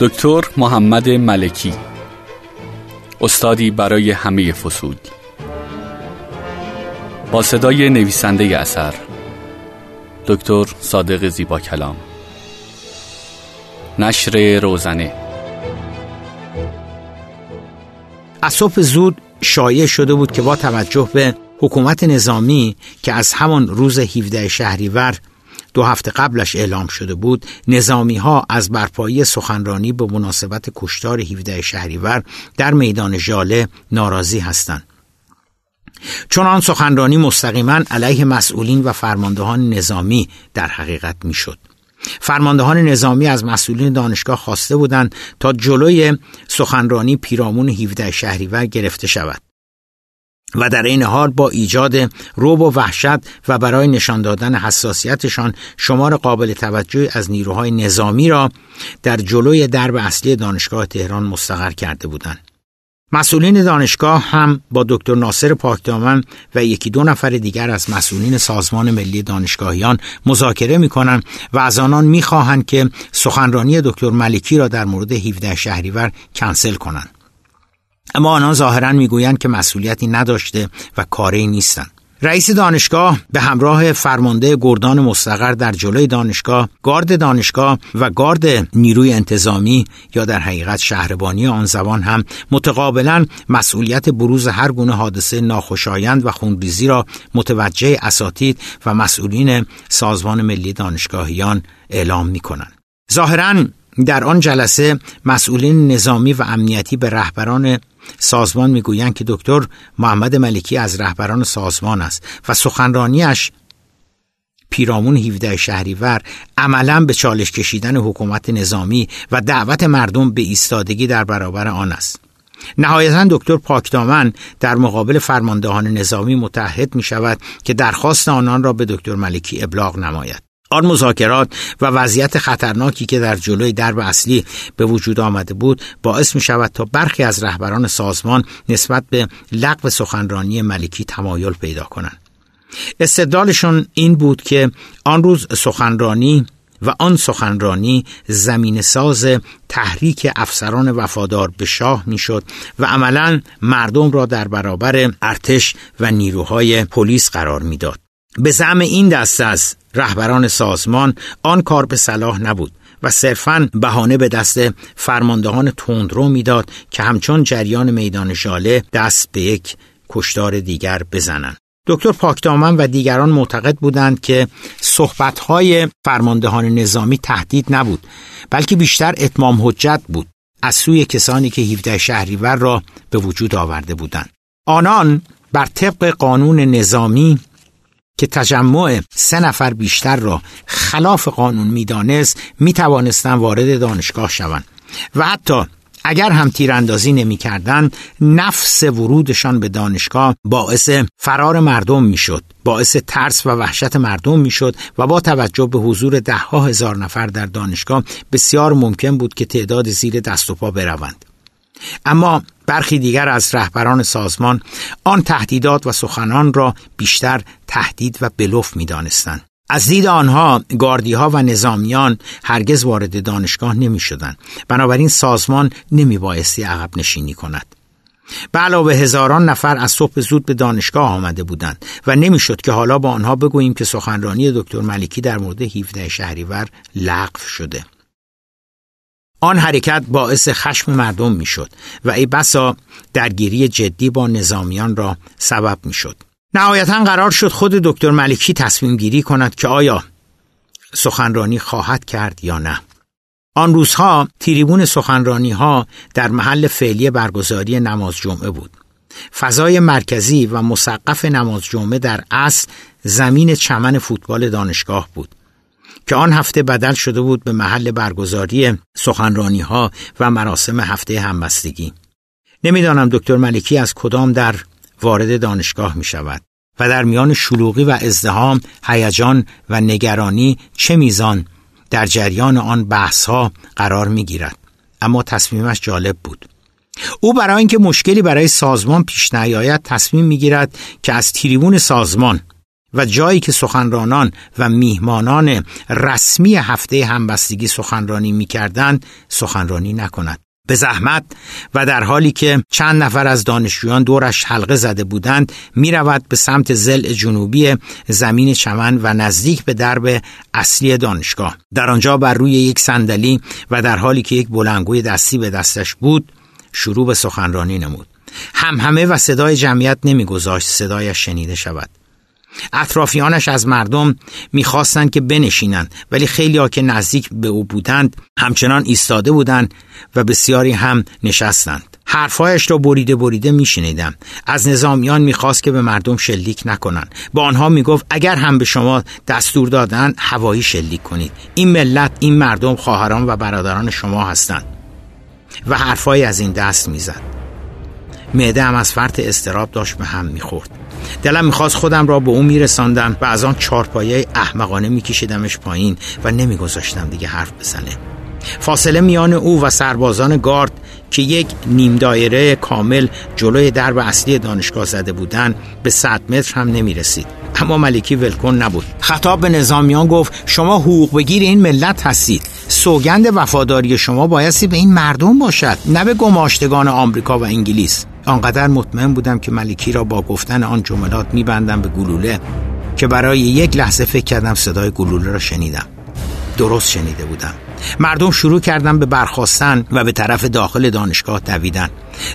دکتر محمد ملکی. استادی برای همه فصول با صدای نویسنده اثر دکتر صادق زیبا کلام. نشر روزنه. از زود شایع شده بود که با توجه به حکومت نظامی که از همان روز 17 شهریور دو هفته قبلش اعلام شده بود نظامی ها از برپایی سخنرانی به مناسبت کشتار 17 شهریور در میدان ژاله ناراضی هستند. چون آن سخنرانی مستقیما علیه مسئولین و فرماندهان نظامی در حقیقت می‌شد. فرماندهان نظامی از مسئولین دانشگاه خواسته بودند تا جلوی سخنرانی پیرامون 17 شهریور گرفته شود. و در این حال با ایجاد روب و وحشت و برای نشان دادن حساسیتشان شمار قابل توجهی از نیروهای نظامی را در جلوی درب اصلی دانشگاه تهران مستقر کرده بودند. مسئولین دانشگاه هم با دکتر ناصر پاکدامن و یکی دو نفر دیگر از مسئولین سازمان ملی دانشگاهیان مذاکره می کنند و از آنان می خواهند که سخنرانی دکتر ملکی را در مورد 17 شهریور کنسل کنند. اما آنها ظاهرا می‌گویند که مسئولیتی نداشته و کاری نیستند رئیس دانشگاه به همراه فرمانده گردان مستقر در جلوی دانشگاه، گارد دانشگاه و گارد نیروی انتظامی یا در حقیقت شهربانی آن زبان هم متقابلا مسئولیت بروز هر گونه حادثه ناخوشایند و خونریزی را متوجه اساتید و مسئولین سازمان ملی دانشگاهیان اعلام می کنند. ظاهرا در آن جلسه مسئولین نظامی و امنیتی به رهبران سازمان می‌گویند که دکتر محمد ملکی از رهبران سازمان است و سخنرانیش پیرامون 17 شهریور عملا به چالش کشیدن حکومت نظامی و دعوت مردم به ایستادگی در برابر آن است. نهایتا دکتر پاکدامن در مقابل فرماندهان نظامی متحد می شود که درخواست آنان را به دکتر ملکی ابلاغ نماید. آن مذاکرات و وضعیت خطرناکی که در جلوی درب اصلی به وجود آمده بود باعث می شود تا برخی از رهبران سازمان نسبت به لغو سخنرانی ملکی تمایل پیدا کنند. استدلالشون این بود که آن روز سخنرانی و آن سخنرانی زمین ساز تحریک افسران وفادار به شاه می‌شد و عملا مردم را در برابر ارتش و نیروهای پلیس قرار می‌داد. به زعم این دست از رهبران سازمان آن کار به صلاح نبود و صرفا بهانه به دست فرماندهان تندرو می‌داد که همچون جریان میدان ژاله دست به یک کشتار دیگر بزنند. دکتر پاکدامن و دیگران معتقد بودند که صحبتهای فرماندهان نظامی تهدید نبود بلکه بیشتر اتمام حجت بود از سوی کسانی که 17 شهریور را به وجود آورده بودند. آنان بر طبق قانون نظامی که تجمع سه نفر بیشتر را خلاف قانون می‌دانست می توانستن وارد دانشگاه شوند. و حتی اگر هم تیراندازی نمی‌کردند نفس ورودشان به دانشگاه باعث فرار مردم می‌شد باعث ترس و وحشت مردم می‌شد و با توجه به حضور دهها هزار نفر در دانشگاه بسیار ممکن بود که تعداد زیر دست و پا بروند. اما برخی دیگر از رهبران سازمان آن تهدیدات و سخنان را بیشتر تهدید و بلوف می دانستند. از دید آنها گاردی ها و نظامیان هرگز وارد دانشگاه نمی شدن. بنابراین سازمان نمی بایستی عقب نشینی کند. به علاوه هزاران نفر از صبح زود به دانشگاه آمده بودند و نمی‌شد که حالا با آنها بگوییم که سخنرانی دکتر ملکی در مورد 17 شهریور لغو شده. آن حرکت باعث خشم مردم می‌شد و ای بسا درگیری جدی با نظامیان را سبب می‌شد. نهایتا قرار شد خود دکتر ملکی تصمیم گیری کند که آیا سخنرانی خواهد کرد یا نه. آن روزها تریبون سخنرانی ها در محل فعلی برگزاری نماز جمعه بود. فضای مرکزی و مسقف نماز جمعه در اصل زمین چمن فوتبال دانشگاه بود. که آن هفته بدل شده بود به محل برگزاری سخنرانی ها و مراسم هفته همبستگی. نمی‌دانم دکتر ملکی از کدام در وارد دانشگاه می شود و در میان شلوغی و ازدهام، هیجان و نگرانی چه میزان در جریان آن بحث ها قرار می گیرد. اما تصمیمش جالب بود. او برای اینکه مشکلی برای سازمان پیش نیاید تصمیم می‌گیرد که از تریبون سازمان و جایی که سخنرانان و میهمانان رسمی هفته همبستگی سخنرانی می‌کردند سخنرانی نکند. به زحمت و در حالی که چند نفر از دانشجویان دورش حلقه زده بودند می به سمت زل جنوبی زمین چمن و نزدیک به درب اصلی دانشگاه. در آنجا بر روی یک صندلی و در حالی که یک بلنگوی دستی به دستش بود شروع به سخنرانی نمود. هم همه و صدای جمعیت نمیگذاشت صدایش شنیده شود. اطرافیانش از مردم می‌خواستند که بنشینند ولی خیلی ها که نزدیک به او بودند همچنان ایستاده بودند و بسیاری هم نشستند. حرفهایش را بریده بریده میشنیدم. از نظامیان می‌خواست که به مردم شلیک نکنند. با آنها می‌گفت اگر هم به شما دستور دادن هوایی شلیک کنید. این ملت این مردم خواهران و برادران شما هستند. و حرفهایی از این دست می‌زد. معده از فرط استراب داشت به هم می‌خورد. دلم می‌خواست خودم را به او میرساندم و از آن چارپایه احمقانه میکشیدمش پایین و نمیگذاشتم دیگه حرف بزنه. فاصله میان او و سربازان گارد که یک نیم دایره کامل جلوی درب اصلی دانشگاه زده بودند به 100 متر هم نمی رسید اما ملکی ولکن نبود. خطاب به نظامیان گفت شما حقوق بگیر این ملت هستید. سوگند وفاداری شما بایستی به این مردم باشد. نه به گماشتگان آمریکا و انگلیس. آنقدر مطمئن بودم که ملکی را با گفتن آن جملات میبندم به گلوله که برای یک لحظه فکر کردم صدای گلوله را شنیدم. درست شنیده بودم. مردم شروع کردن به برخواستن و به طرف داخل دانشگاه دویدن.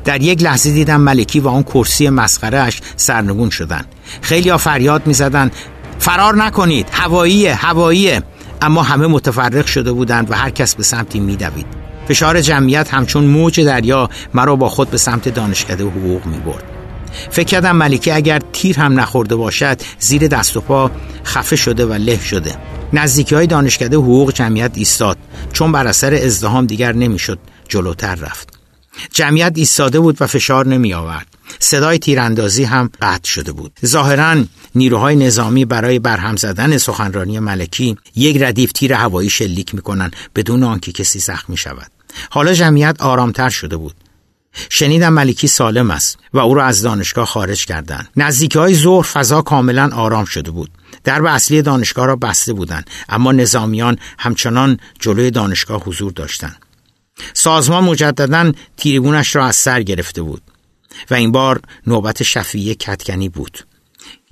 در یک لحظه دیدم ملکی و آن کرسی مسخرهش سرنگون شدن. خیلی ها فریاد می زدن فرار نکنید هواییه هواییه. اما همه متفرق شده بودند و هر کس به سمتی میدوید. فشار جمعیت همچون موج دریا مرا با خود به سمت دانشکده حقوق می برد فکر کردم ملکه اگر تیر هم نخورده باشد زیر دست و پا خفه شده و له شده. نزدیکی های دانشکده حقوق جمعیت ایستاد. چون بر اثر ازدهام دیگر نمی‌شد جلوتر رفت. جمعیت ایستاده بود و فشار نمی آورد صدای تیراندازی هم قطع شده بود. ظاهرا نیروهای نظامی برای برهم زدن سخنرانی ملکی یک ردیف تیر هوایی شلیک می‌کنن بدون آنکه کسی زخمی شود. حالا جمعیت آرامتر شده بود. شنیدم ملکی سالم است و او را از دانشگاه خارج کردند. نزدیکی های ظهر فضا کاملا آرام شده بود. درب اصلی دانشگاه را بسته بودند اما نظامیان همچنان جلوی دانشگاه حضور داشتند. سازمان مجددا تیریبونش را از سر گرفته بود. و این بار نوبت شفیه کتکنی بود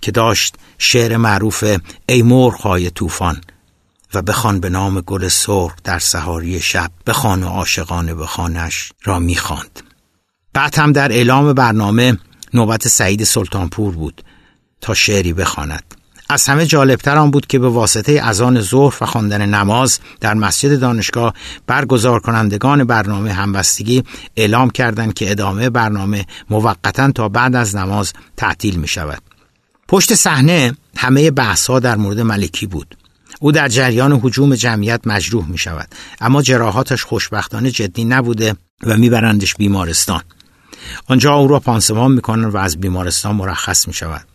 که داشت شعر معروف ای مرغهای طوفان و بخوان به نام گل سرخ در سهاری شب بخوان و عاشقانه بخوانش را می‌خواند. بعد هم در اعلام برنامه نوبت سعید سلطانپور بود تا شعری بخواند. از همه جالبتر آن بود که به واسطه اذان ظهر و خواندن نماز در مسجد دانشگاه برگزار کنندگان برنامه همبستگی اعلام کردند که ادامه برنامه موقتا تا بعد از نماز تعطیل می شود. پشت صحنه همه بحث ها در مورد ملکی بود. او در جریان حجوم جمعیت مجروح می شود اما جراحاتش خوشبختانه جدی نبوده و میبرندش بیمارستان آنجا او را پانسمان می‌کنن و از بیمارستان مرخص می شود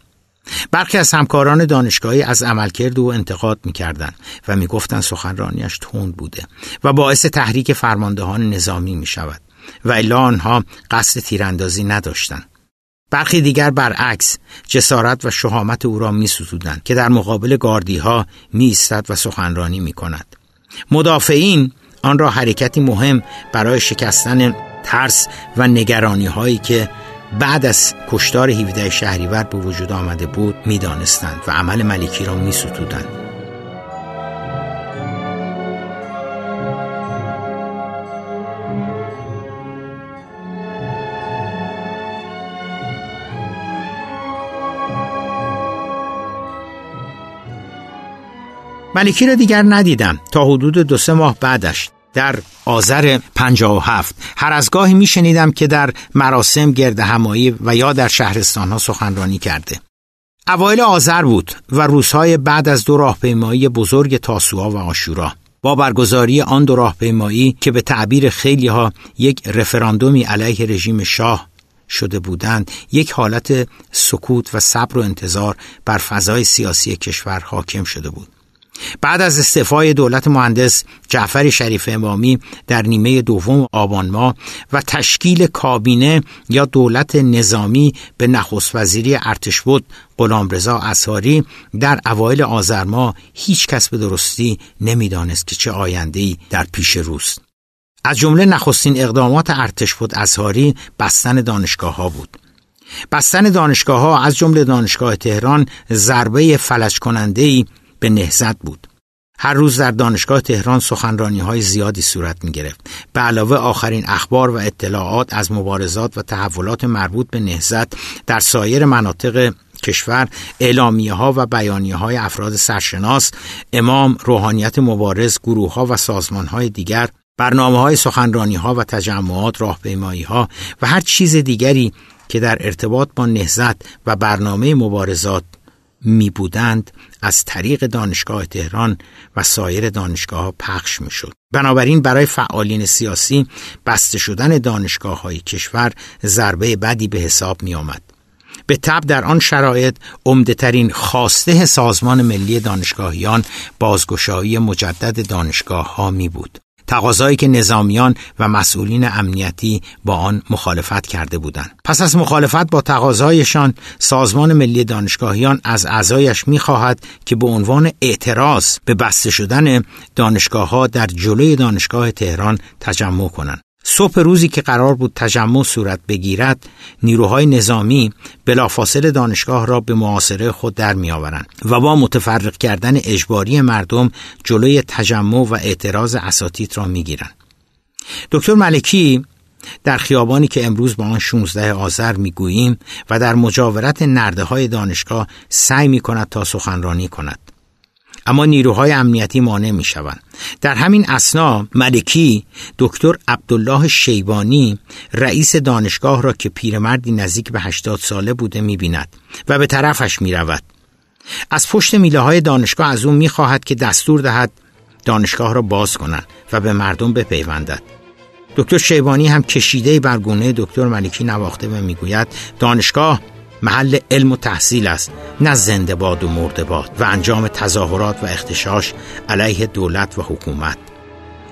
برخی از همکاران دانشگاهی از عملکرد او انتقاد می‌کردند و می‌گفتند سخنرانیش تند بوده و باعث تحریک فرماندهان نظامی می شود و الا آنها قصد تیراندازی نداشتند برخی دیگر برعکس جسارت و شهامت او را می که در مقابل گاردی ها می و سخنرانی می کند. مدافعین آن را حرکتی مهم برای شکستن ترس و نگرانی هایی که بعد از کشتار 17 شهریور به وجود آمده بود می‌دانستند و عمل ملکی را می ملکی را دیگر ندیدم. تا حدود دو سه ماه بعدش در آذر 57 هر از گاهی می شنیدم که در مراسم گرد همایی و یا در شهرستان ها سخنرانی کرده. اوایل آذر بود و روزهای بعد از دو راهپیمایی بزرگ تاسوعا و آشورا. با برگزاری آن دو راهپیمایی که به تعبیر خیلی ها یک رفراندومی علیه رژیم شاه شده بودند یک حالت سکوت و صبر و انتظار بر فضای سیاسی کشور حاکم شده بود. بعد از استعفای دولت مهندس جعفر شریف امامی در نیمه دوم آبان ماه و تشکیل کابینه یا دولت نظامی به نخست وزیری ارتش بود غلامرضا اصحاری در اوایل آذر ماه هیچ کس به درستی نمی‌دانست که چه آینده‌ای در پیش روست. از جمله نخستین اقدامات ارتش بود اصحاری بستن دانشگاه ها بود. بستن دانشگاه ها از جمله دانشگاه تهران ضربه فلج کننده ای به نهزت بود هر روز در دانشگاه تهران سخنرانی های زیادی صورت می گرفت. به علاوه آخرین اخبار و اطلاعات از مبارزات و تحولات مربوط به نهزت در سایر مناطق کشور اعلامیه ها و بیانیه های افراد سرشناس امام روحانیت مبارز گروه ها و سازمان های دیگر برنامه های سخنرانی ها و تجمعات راهپیمایی ها و هر چیز دیگری که در ارتباط با نهزت و برنامه مبارزات می بودند از طریق دانشگاه تهران و سایر دانشگاه ها پخش می شد. بنابراین برای فعالین سیاسی بسته شدن دانشگاه های کشور ضربه بدی به حساب می آمد. به تب در آن شرایط عمدهترین خواسته سازمان ملی دانشگاهیان بازگشایی مجدد دانشگاه ها می بود. تقاضایی که نظامیان و مسئولین امنیتی با آن مخالفت کرده بودند. پس از مخالفت با تقاضایشان سازمان ملی دانشگاهیان از اعضایش می‌خواهد که به عنوان اعتراض به بسته شدن دانشگاه در جلوی دانشگاه تهران تجمع کنند. صبح روزی که قرار بود تجمع صورت بگیرد نیروهای نظامی بلافاصله دانشگاه را به معاصره خود در میآورند و با متفرق کردن اجباری مردم جلوی تجمع و اعتراض اساتید را می‌گیرند. دکتر ملکی در خیابانی که امروز با آن 16 آذر می‌گوییم و در مجاورت نرده های دانشگاه سعی می کند تا سخنرانی کند. اما نیروهای امنیتی مانع می شوند. در همین اسنا ملکی دکتر عبدالله شیبانی رئیس دانشگاه را که پیرمردی نزدیک به 80 ساله بوده می بیند و به طرفش می رود. از پشت میله های دانشگاه از او می خواهد که دستور دهد دانشگاه را باز کنند و به مردم بپیوندد. دکتر شیبانی هم کشیده بر گونه دکتر ملکی نواخته و می‌گوید دانشگاه محل علم و تحصیل است نه زنده باد و مرده باد و انجام تظاهرات و اختشاش علیه دولت و حکومت.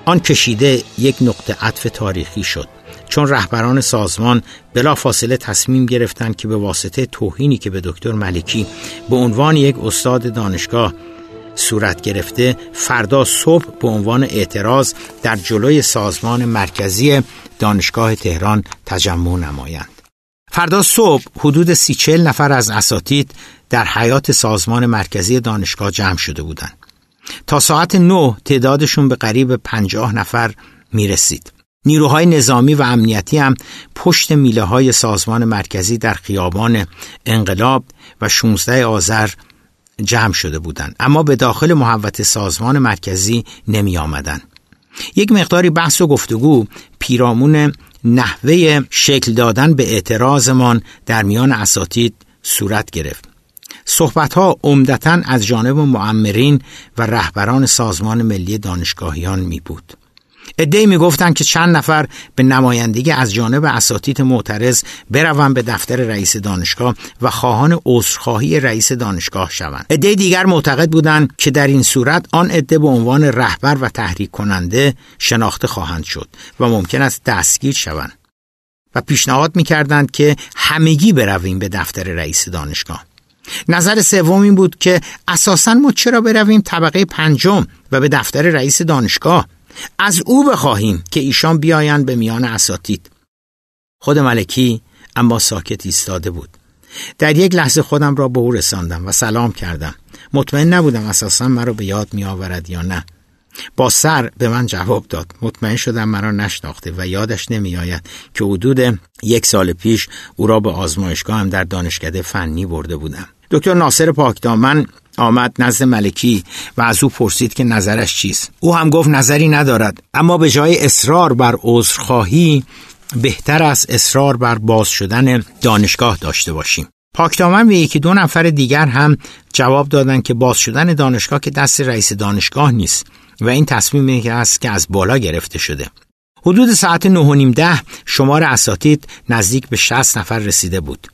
آن کشیده یک نقطه عطف تاریخی شد چون رهبران سازمان بلا فاصله تصمیم گرفتند که به واسطه توهینی که به دکتر ملکی به عنوان یک استاد دانشگاه صورت گرفته فردا صبح به عنوان اعتراض در جلوی سازمان مرکزی دانشگاه تهران تجمع نمایند. فردا صبح حدود سی چل نفر از اساتید در حیات سازمان مرکزی دانشگاه جمع شده بودند. تا ساعت نه تعدادشون به قریب پنجاه نفر می رسید. نیروهای نظامی و امنیتی هم پشت میله های سازمان مرکزی در خیابان انقلاب و 16 آذر جمع شده بودند اما به داخل محوت سازمان مرکزی نمی آمدن. یک مقداری بحث و گفتگو پیرامون نحوه شکل دادن به اعتراضمان در میان اساتید صورت گرفت. صحبت ها عمدتا از جانب معمرین و رهبران سازمان ملی دانشگاهیان می بود. ادهی می گفتن که چند نفر به نمایندگی از جانب اساتید معترض بروند به دفتر رئیس دانشگاه و خواهان عذرخواهی رئیس دانشگاه شوند. ادهی دیگر معتقد بودند که در این صورت آن عده به عنوان رهبر و تحریک کننده شناخته خواهند شد و ممکن است دستگیر شوند. و پیشنهاد می‌کردند که همگی برویم به دفتر رئیس دانشگاه. نظر سوم این بود که اساسا ما چرا برویم طبقه پنجم و به دفتر رئیس دانشگاه از او بخواهیم که ایشان بیایند به میان اساتید. خود ملکی اما ساکت ایستاده بود. در یک لحظه خودم را به او رساندم و سلام کردم. مطمئن نبودم اساسا مرا به یاد می آورد یا نه. با سر به من جواب داد. مطمئن شدم مرا نشناخته و یادش نمی آید که حدود یک سال پیش او را به آزمایشگاه هم در دانشکده فنی برده بودم. دکتر ناصر پاکدامن آمد نزد ملکی و از او پرسید که نظرش چیست. او هم گفت نظری ندارد اما به جای اصرار بر عذرخواهی بهتر است اصرار بر باز شدن دانشگاه داشته باشیم. پاکدامن و یکی دو نفر دیگر هم جواب دادند که باز شدن دانشگاه که دست رئیس دانشگاه نیست و این تصمیمی است که از بالا گرفته شده. حدود ساعت نه و نیم ده شمار اساتید نزدیک به 60 نفر رسیده بود.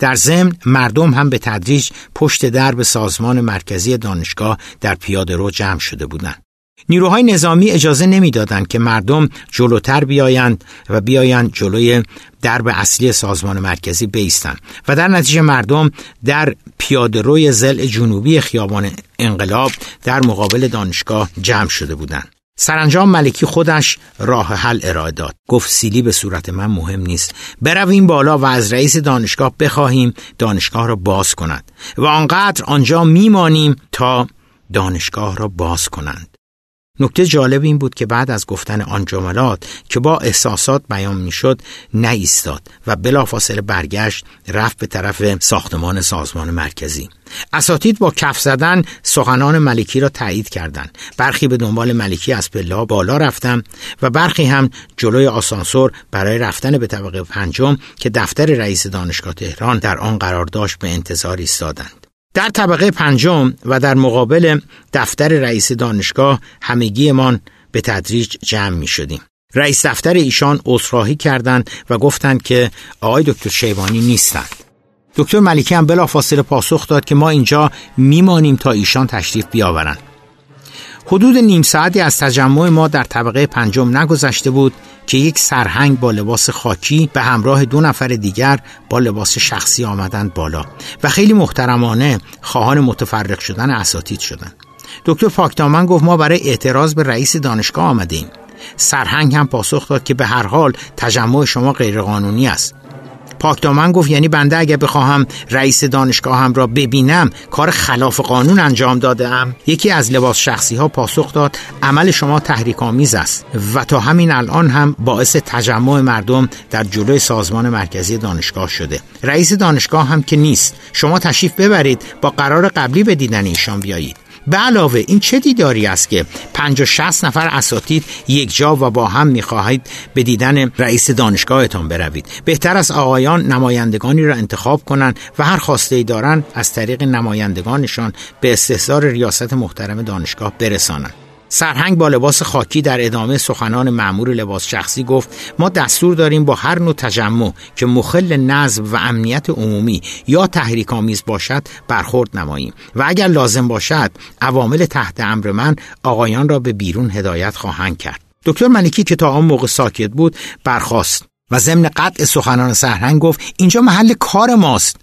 در ضمن مردم هم به تدریج پشت درب سازمان مرکزی دانشگاه در پیاده رو جمع شده بودند. نیروهای نظامی اجازه نمی‌دادند که مردم جلوتر بیایند و بیایند جلوی درب اصلی سازمان مرکزی بیستند و در نتیجه مردم در پیادهروی زل جنوبی خیابان انقلاب در مقابل دانشگاه جمع شده بودند. سرانجام ملکی خودش راه حل ارائه داد. گفت سیلی به صورت من مهم نیست. برویم بالا و از رئیس دانشگاه بخواهیم دانشگاه را باز کند و آنقدر آنجا میمانیم تا دانشگاه را باز کنند. نکته جالب این بود که بعد از گفتن آن جملات که با احساسات بیان می‌شد نایستاد و بلافاصله برگشت رفت به طرف ساختمان سازمان مرکزی. اساتید با کف زدن سخنان ملکی را تایید کردند. برخی به دنبال ملکی از پله بالا رفتم و برخی هم جلوی آسانسور برای رفتن به طبقه پنجم که دفتر رئیس دانشگاه تهران در آن قرار داشت به انتظار ایستادند. در طبقه پنجم و در مقابل دفتر رئیس دانشگاه همگیمان به تدریج جمع می شدیم. رئیس دفتر ایشان عذرخواهی کردند و گفتند که آقای دکتر شیبانی نیستند. دکتر ملیکی هم بلافاصله پاسخ داد که ما اینجا میمانیم تا ایشان تشریف بیاورند. حدود نیم ساعتی از تجمع ما در طبقه پنجم نگذشته بود که یک سرهنگ با لباس خاکی به همراه دو نفر دیگر با لباس شخصی آمدند بالا و خیلی محترمانه خواهان متفرق شدن اساتید شدند. دکتر پاکدامن گفت ما برای اعتراض به رئیس دانشگاه آمده ایم. سرهنگ هم پاسخ داد که به هر حال تجمع شما غیرقانونی است پاکدامن گفت یعنی بنده اگر بخواهم رئیس دانشگاه هم را ببینم کار خلاف قانون انجام داده ام یکی از لباس شخصی ها پاسخ داد عمل شما تحریک آمیز است و تا همین الان هم باعث تجمع مردم در جلوی سازمان مرکزی دانشگاه شده. رئیس دانشگاه هم که نیست. شما تشریف ببرید با قرار قبلی به دیدن ایشان بیایید. به علاوه این چه دیداری است که 50 60 نفر اساتید یک جا و با هم می‌خواهید به دیدن رئیس دانشگاهتان بروید؟ بهتر از آقایان نمایندگانی را انتخاب کنند و هر خواسته ای دارند از طریق نمایندگانشان به استحضار ریاست محترم دانشگاه برسانند. سرهنگ با لباس خاکی در ادامه سخنان معمور لباس شخصی گفت ما دستور داریم با هر نوع تجمع که مخل نظم و امنیت عمومی یا تحریک آمیز باشد برخورد نماییم و اگر لازم باشد عوامل تحت امر من آقایان را به بیرون هدایت خواهند کرد. دکتر ملکی که تا آن موقع ساکت بود برخاست و ضمن قطع سخنان سرهنگ گفت اینجا محل کار ماست.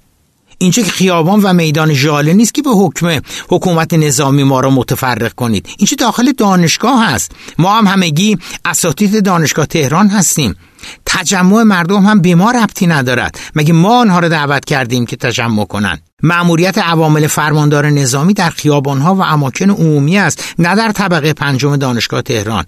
اینجا که خیابان و میدان ژاله نیست که به حکم حکومت نظامی ما را متفرق کنید. اینجا داخل دانشگاه هست. ما هم همگی اساتید دانشگاه تهران هستیم. تجمع مردم هم به ما ربطی ندارد. مگه ما آنها را دعوت کردیم که تجمع کنند؟ معموریت عوامل فرماندار نظامی در خیابانها و اماکن عمومی است نه در طبقه پنجم دانشگاه تهران.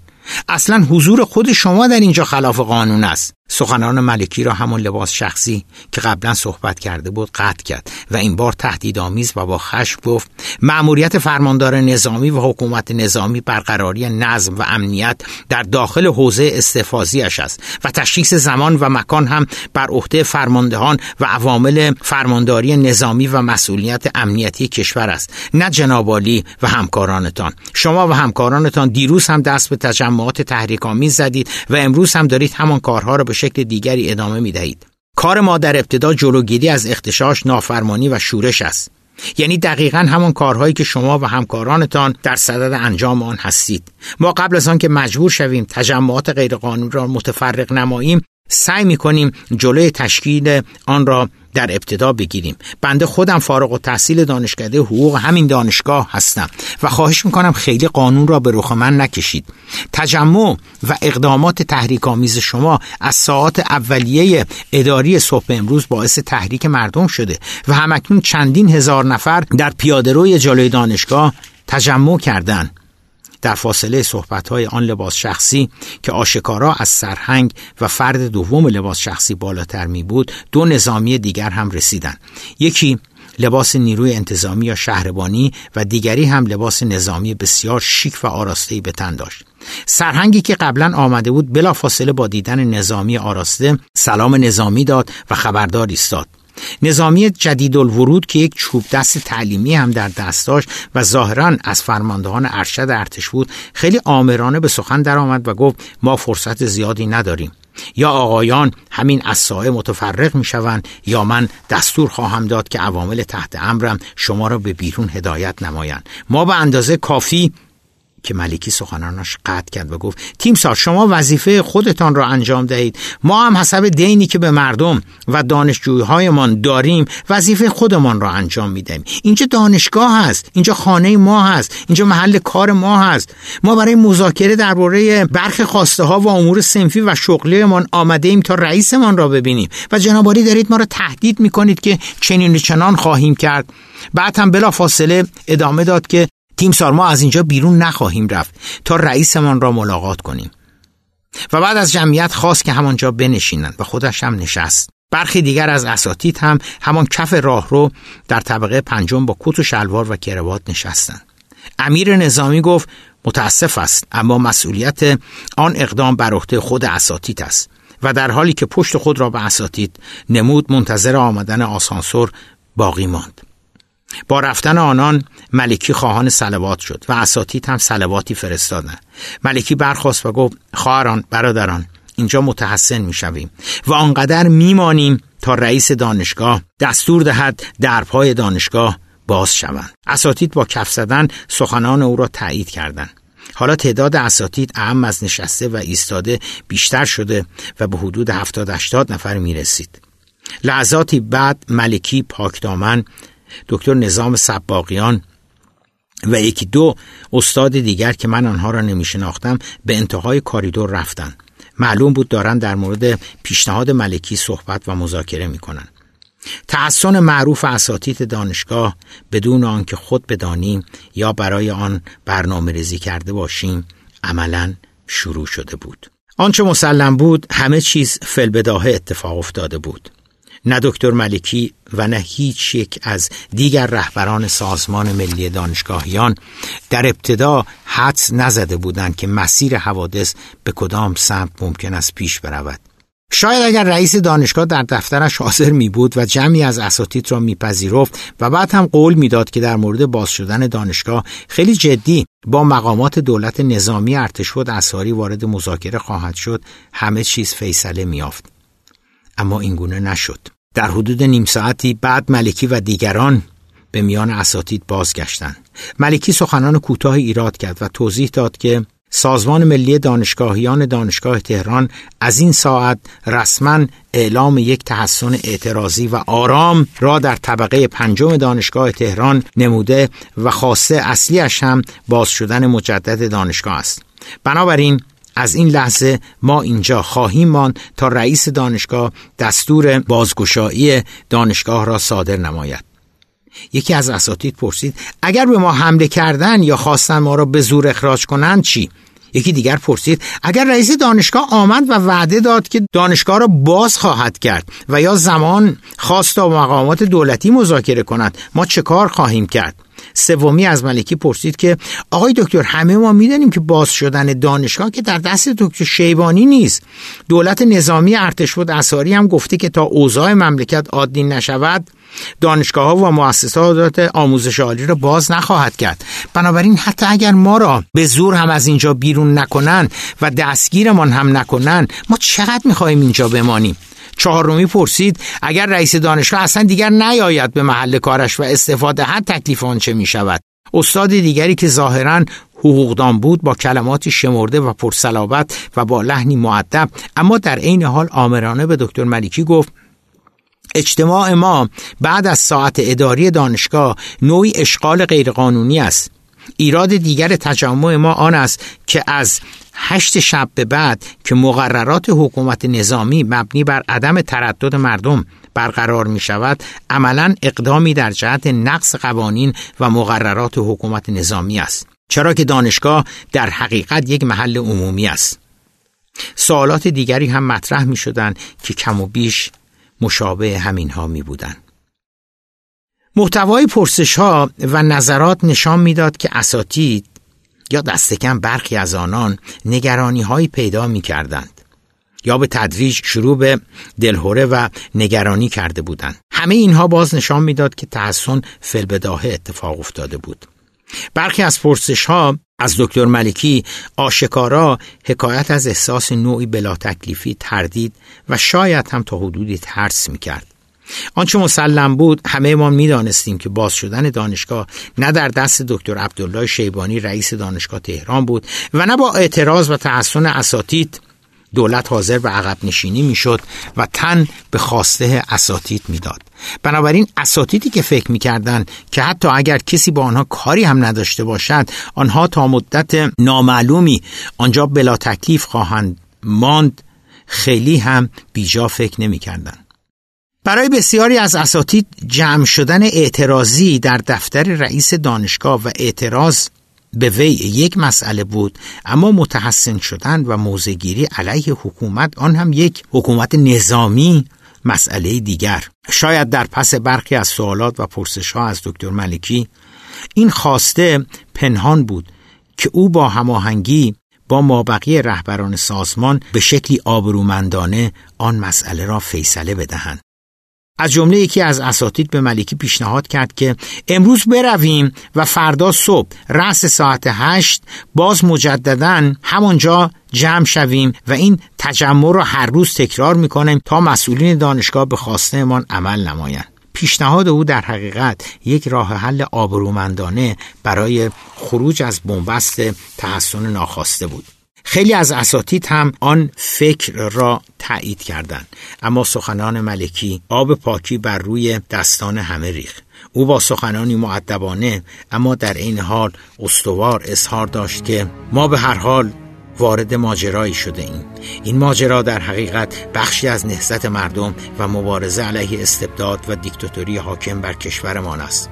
اصلا حضور خود شما در اینجا خلاف قانون است. سخنان ملکی را همون لباس شخصی که قبلا صحبت کرده بود قطع کرد و این بار تهدیدآمیز و با خشم گفت مأموریت فرماندار نظامی و حکومت نظامی برقراری نظم و امنیت در داخل حوزه استفازیش است و تشخیص زمان و مکان هم بر عهده فرماندهان و عوامل فرمانداری نظامی و مسئولیت امنیتی کشور است نه جنابالی و همکارانتان شما و همکارانتان دیروز هم دست به تجمعات تحریک‌آمیز زدید و امروز هم دارید همان کارها را به شکل دیگری ادامه می دهید. کار ما در ابتدا جلوگیری از اختشاش نافرمانی و شورش است. یعنی دقیقا همان کارهایی که شما و همکارانتان در صدد انجام آن هستید. ما قبل از آن که مجبور شویم تجمعات غیرقانونی را متفرق نماییم سعی می کنیم جلوی تشکیل آن را در ابتدا بگیریم. بنده خودم فارغ و تحصیل دانشکده حقوق همین دانشگاه هستم و خواهش می‌کنم خیلی قانون را به رخ من نکشید. تجمع و اقدامات تحریک آمیز شما از ساعات اولیه اداری صبح امروز باعث تحریک مردم شده و همکنون چندین هزار نفر در پیادهروی جلوی دانشگاه تجمع کردند. در فاصله صحبتهای آن لباس شخصی که آشکارا از سرهنگ و فرد دوم لباس شخصی بالاتر می بود دو نظامی دیگر هم رسیدند. یکی لباس نیروی انتظامی یا شهربانی و دیگری هم لباس نظامی بسیار شیک و آراسته‌ای به تن داشت. سرهنگی که قبلا آمده بود بلافاصله با دیدن نظامی آراسته سلام نظامی داد و خبردار ایستاد. نظامی جدید الورود که یک چوب دست تعلیمی هم در دست داشت و ظاهرا از فرماندهان ارشد ارتش بود خیلی آمرانه به سخن درآمد و گفت ما فرصت زیادی نداریم. یا آقایان همین از متفرق می شوند یا من دستور خواهم داد که عوامل تحت امرم شما را به بیرون هدایت نمایند. ما به اندازه کافی که ملکی سخنانش قطع کرد و گفت تیمسار شما وظیفه خودتان را انجام دهید. ما هم حسب دینی که به مردم و دانشجویهایمان داریم وظیفه خودمان را انجام می‌دهیم. اینجا دانشگاه هست اینجا خانه ما هست اینجا محل کار ما هست. ما برای مذاکره درباره برخ خواسته ها و امور سنفی و شغلیمان آمده ایم تا رئیسمان را ببینیم. و جنابالی دارید ما را تهدید می‌کنید که چنین چنان خواهیم کرد. بعد هم بلا فاصله ادامه داد که تیم ما از اینجا بیرون نخواهیم رفت تا رئیسمان را ملاقات کنیم. و بعد از جمعیت خواست که همانجا بنشینند و خودش هم نشست. برخی دیگر از اساتید هم همان کف راه رو در طبقه پنجم با کت و شلوار و کروات نشستند. امیر نظامی گفت متاسف است اما مسئولیت آن اقدام بر عهده خود اساتید است و در حالی که پشت خود را به اساتید نمود منتظر آمدن آسانسور باقی ماند. با رفتن آنان ملکی خواهان سلوات شد و اساتید هم سلواتی فرستادند. ملکی برخواست و گفت خواهران برادران اینجا متحسن می‌شویم و آنقدر میمانیم تا رئیس دانشگاه دستور دهد درپای دانشگاه باز شوند. اساتید با کف زدن سخنان او را تایید کردند. حالا تعداد اساتید اهم از نشسته و ایستاده بیشتر شده و به حدود 70 80 نفر می رسید. لحظاتی بعد ملکی پاکدامن دکتر نظام سباقیان و یکی دو استاد دیگر که من آنها را نمی شناختم به انتهای کاریدور رفتن معلوم بود دارن در مورد پیشنهاد ملکی صحبت و مذاکره می کنن. تحسن معروف اساتید دانشگاه بدون آنکه خود بدانیم یا برای آن برنامه ریزی کرده باشیم عملا شروع شده بود. آنچه مسلم بود همه چیز فلبداهه اتفاق افتاده بود. نه دکتر ملکی و نه هیچ یک از دیگر رهبران سازمان ملی دانشگاهیان در ابتدا حدس نزده بودند که مسیر حوادث به کدام سمت ممکن است پیش برود. شاید اگر رئیس دانشگاه در دفترش حاضر می بود و جمعی از اساتید را میپذیرفت و بعد هم قول می‌داد که در مورد باز شدن دانشگاه خیلی جدی با مقامات دولت نظامی ارتش و اساری وارد مذاکره خواهد شد همه چیز فیصله میافت اما اینگونه نشد. در حدود نیم ساعتی بعد ملکی و دیگران به میان اساتید بازگشتند. ملکی سخنان کوتاه ایراد کرد و توضیح داد که سازمان ملی دانشگاهیان دانشگاه تهران از این ساعت رسما اعلام یک تحسن اعتراضی و آرام را در طبقه پنجم دانشگاه تهران نموده و خواسته اصلیش هم باز شدن مجدد دانشگاه است. بنابراین از این لحظه ما اینجا خواهیم ماند تا رئیس دانشگاه دستور بازگشایی دانشگاه را صادر نماید. یکی از اساتید پرسید اگر به ما حمله کردن یا خواستن ما را به زور اخراج کنند چی؟ یکی دیگر پرسید اگر رئیس دانشگاه آمد و وعده داد که دانشگاه را باز خواهد کرد و یا زمان خواست تا مقامات دولتی مذاکره کند ما چه کار خواهیم کرد؟ سومی از ملکی پرسید که آقای دکتر همه ما می‌دانیم که باز شدن دانشگاه که در دست دکتر شیبانی نیست. دولت نظامی ارتش بود اساری هم گفته که تا اوضاع مملکت عادی نشود دانشگاه ها و مؤسسات آموزش عالی را باز نخواهد کرد. بنابراین حتی اگر ما را به زور هم از اینجا بیرون نکنن و دستگیرمان هم نکنن ما چقدر می‌خواهیم اینجا بمانیم؟ چهارمی پرسید اگر رئیس دانشگاه اصلا دیگر نیاید به محل کارش و استفاده هر تکلیف آن چه می شود استاد دیگری که ظاهرا حقوقدان بود با کلماتی شمرده و پرسلابت و با لحنی معدب اما در عین حال آمرانه به دکتر ملیکی گفت اجتماع ما بعد از ساعت اداری دانشگاه نوعی اشغال غیرقانونی است. ایراد دیگر تجمع ما آن است که از هشت شب به بعد که مقررات حکومت نظامی مبنی بر عدم تردد مردم برقرار می شود عملا اقدامی در جهت نقص قوانین و مقررات حکومت نظامی است چرا که دانشگاه در حقیقت یک محل عمومی است سوالات دیگری هم مطرح می شدن که کم و بیش مشابه همین ها می بودن. محتوای پرسش ها و نظرات نشان می‌داد که اساتید یا دستکم برخی از آنان نگرانی هایی پیدا می کردند یا به تدریج شروع به دلهوره و نگرانی کرده بودند. همه اینها باز نشان می‌داد که تحسن فلبداهه اتفاق افتاده بود. برخی از پرسش ها از دکتر ملکی آشکارا حکایت از احساس نوعی بلا تکلیفی تردید و شاید هم تا حدودی ترس می‌کرد. آنچه مسلم بود همه ما می‌دانستیم که باز شدن دانشگاه نه در دست دکتر عبدالله شیبانی رئیس دانشگاه تهران بود و نه با اعتراض و تحسن اساتید دولت حاضر به عقب نشینی می‌شد و تن به خواسته اساتید می‌داد. بنابراین اساتیدی که فکر می‌کردند که حتی اگر کسی با آنها کاری هم نداشته باشد آنها تا مدت نامعلومی آنجا بلا تکلیف خواهند ماند خیلی هم بیجا فکر نمی‌کردند. برای بسیاری از اساتید جمع شدن اعتراضی در دفتر رئیس دانشگاه و اعتراض به وی یک مسئله بود اما متحسن شدن و موزگیری علیه حکومت آن هم یک حکومت نظامی مسئله دیگر. شاید در پس برخی از سوالات و پرسش ها از دکتر ملکی این خواسته پنهان بود که او با هماهنگی با مابقی رهبران سازمان به شکلی آبرومندانه آن مسئله را فیصله بدهند. از جمله یکی از اساتید به ملکی پیشنهاد کرد که امروز برویم و فردا صبح رأس ساعت هشت باز مجددا همانجا جمع شویم و این تجمع را هر روز تکرار می‌کنیم تا مسئولین دانشگاه به خواستهمان عمل نمایند. پیشنهاد او در حقیقت یک راه حل آبرومندانه برای خروج از بنبست تحسن ناخواسته بود. خیلی از اساتید هم آن فکر را تایید کردند. اما سخنان ملکی آب پاکی بر روی دستان همه ریخ او با سخنانی معدبانه اما در این حال استوار اظهار داشت که ما به هر حال وارد ماجرایی شده ایم. این ماجرا در حقیقت بخشی از نهضت مردم و مبارزه علیه استبداد و دیکتاتوری حاکم بر کشورمان است.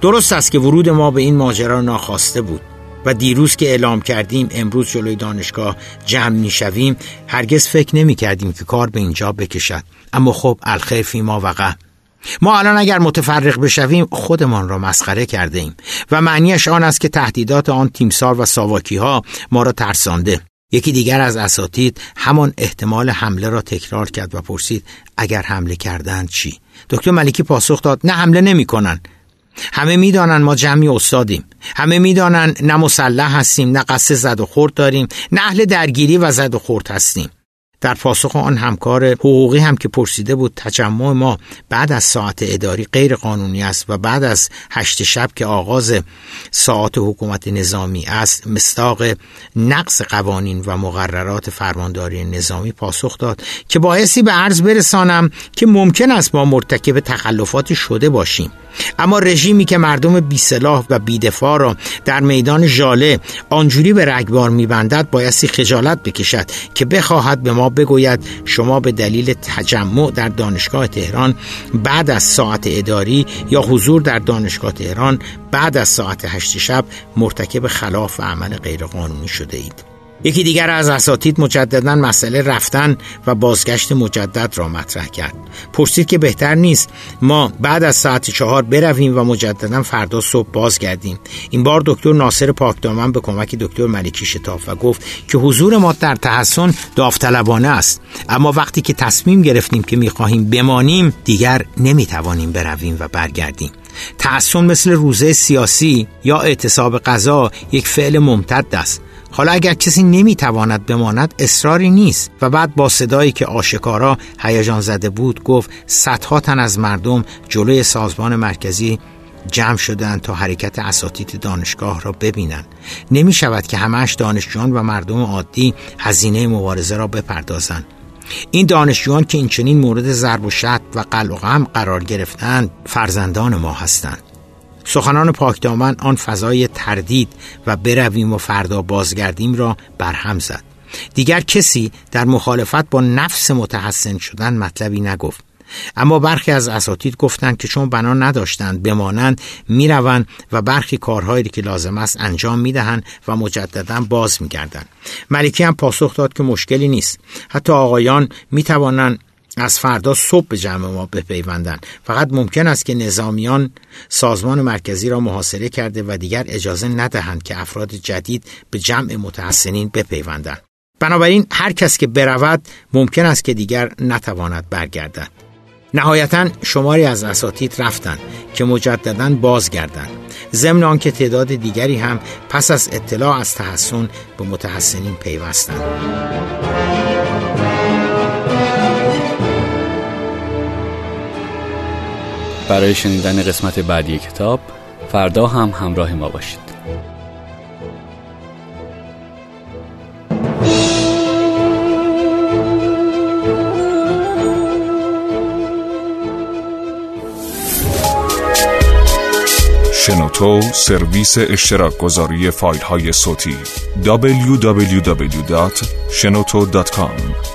درست است که ورود ما به این ماجرا ناخواسته بود. و دیروز که اعلام کردیم امروز جلوی دانشگاه جمع می شویم هرگز فکر نمی کردیم که کار به اینجا بکشد. اما خب الخیر فی ما وقع. ما الان اگر متفرق بشویم خودمان را مسخره کرده ایم و معنیش آن است که تهدیدات آن تیمسار و ساواکی ها ما را ترسانده. یکی دیگر از اساتید همان احتمال حمله را تکرار کرد و پرسید اگر حمله کردند چی؟ دکتر ملکی پاسخ داد نه حمله نمی‌کنن. همه می‌دانن ما جمعی استادیم. همه می‌دانن نه مسلح هستیم نه قصد زد و خورد داریم نه اهل درگیری و زد و خورد هستیم. در پاسخ آن همکار حقوقی هم که پرسیده بود تجمع ما بعد از ساعت اداری غیر قانونی است و بعد از هشت شب که آغاز ساعت حکومت نظامی است مستاق نقص قوانین و مقررات فرمانداری نظامی پاسخ داد که باعثی به عرض برسانم که ممکن است ما مرتکب تخلفات شده باشیم. اما رژیمی که مردم بی سلاح و بیدفاع را در میدان ژاله آنجوری به رگبار میبندد بایستی خجالت بکشد که بخواهد به ما بگوید شما به دلیل تجمع در دانشگاه تهران بعد از ساعت اداری یا حضور در دانشگاه تهران بعد از ساعت هشت شب مرتکب خلاف و عمل غیرقانونی شده اید. یکی دیگر از اساتید مجددا مسئله رفتن و بازگشت مجدد را مطرح کرد. پرسید که بهتر نیست ما بعد از ساعت چهار برویم و مجددا فردا صبح بازگردیم. این بار دکتر ناصر پاکدامن به کمک دکتر ملکی شتاف و گفت که حضور ما در تحسن داوطلبانه است. اما وقتی که تصمیم گرفتیم که می‌خواهیم بمانیم دیگر نمی‌توانیم برویم و برگردیم. تحسن مثل روزه سیاسی یا اعتصاب غذا یک فعل ممتد است. حالا اگر کسی نمی‌تواند بماند اصراری نیست. و بعد با صدایی که آشکارا هیجان زده بود گفت صدها تن از مردم جلوی سازمان مرکزی جمع شدند تا حرکت اساتید دانشگاه را ببینند. نمی شود که همش دانشجویان و مردم عادی هزینه مبارزه را بپردازند. این دانشجویان که این چنین مورد ضرب و شد و قلق و غم قرار گرفتند فرزندان ما هستند. سخنان پاکدامن آن فضای تردید و برویم و فردا بازگردیم را برهم زد. دیگر کسی در مخالفت با نفس متحسن شدن مطلبی نگفت. اما برخی از اساتید گفتند که چون بنا نداشتند بمانند می‌روند و برخی کارهایی که لازم است انجام می‌دهند و مجددا باز میگردند. ملکی هم پاسخ داد که مشکلی نیست. حتی آقایان می‌توانند از فردا صبح به جمع ما بپیوندند فقط ممکن است که نظامیان سازمان مرکزی را محاصره کرده و دیگر اجازه ندهند که افراد جدید به جمع متحسنین بپیوندند. بنابراین هر کس که برود ممکن است که دیگر نتواند برگردد. نهایتا شماری از اساتید رفتند که مجددا بازگردند. ضمن آنکه تعداد دیگری هم پس از اطلاع از تحسن به متحسنین پیوستند. برای شنیدن قسمت بعدی کتاب فردا هم همراه ما باشید. شنوتو سرویس اشتراک گذاری فایل های صوتی www.shenoto.com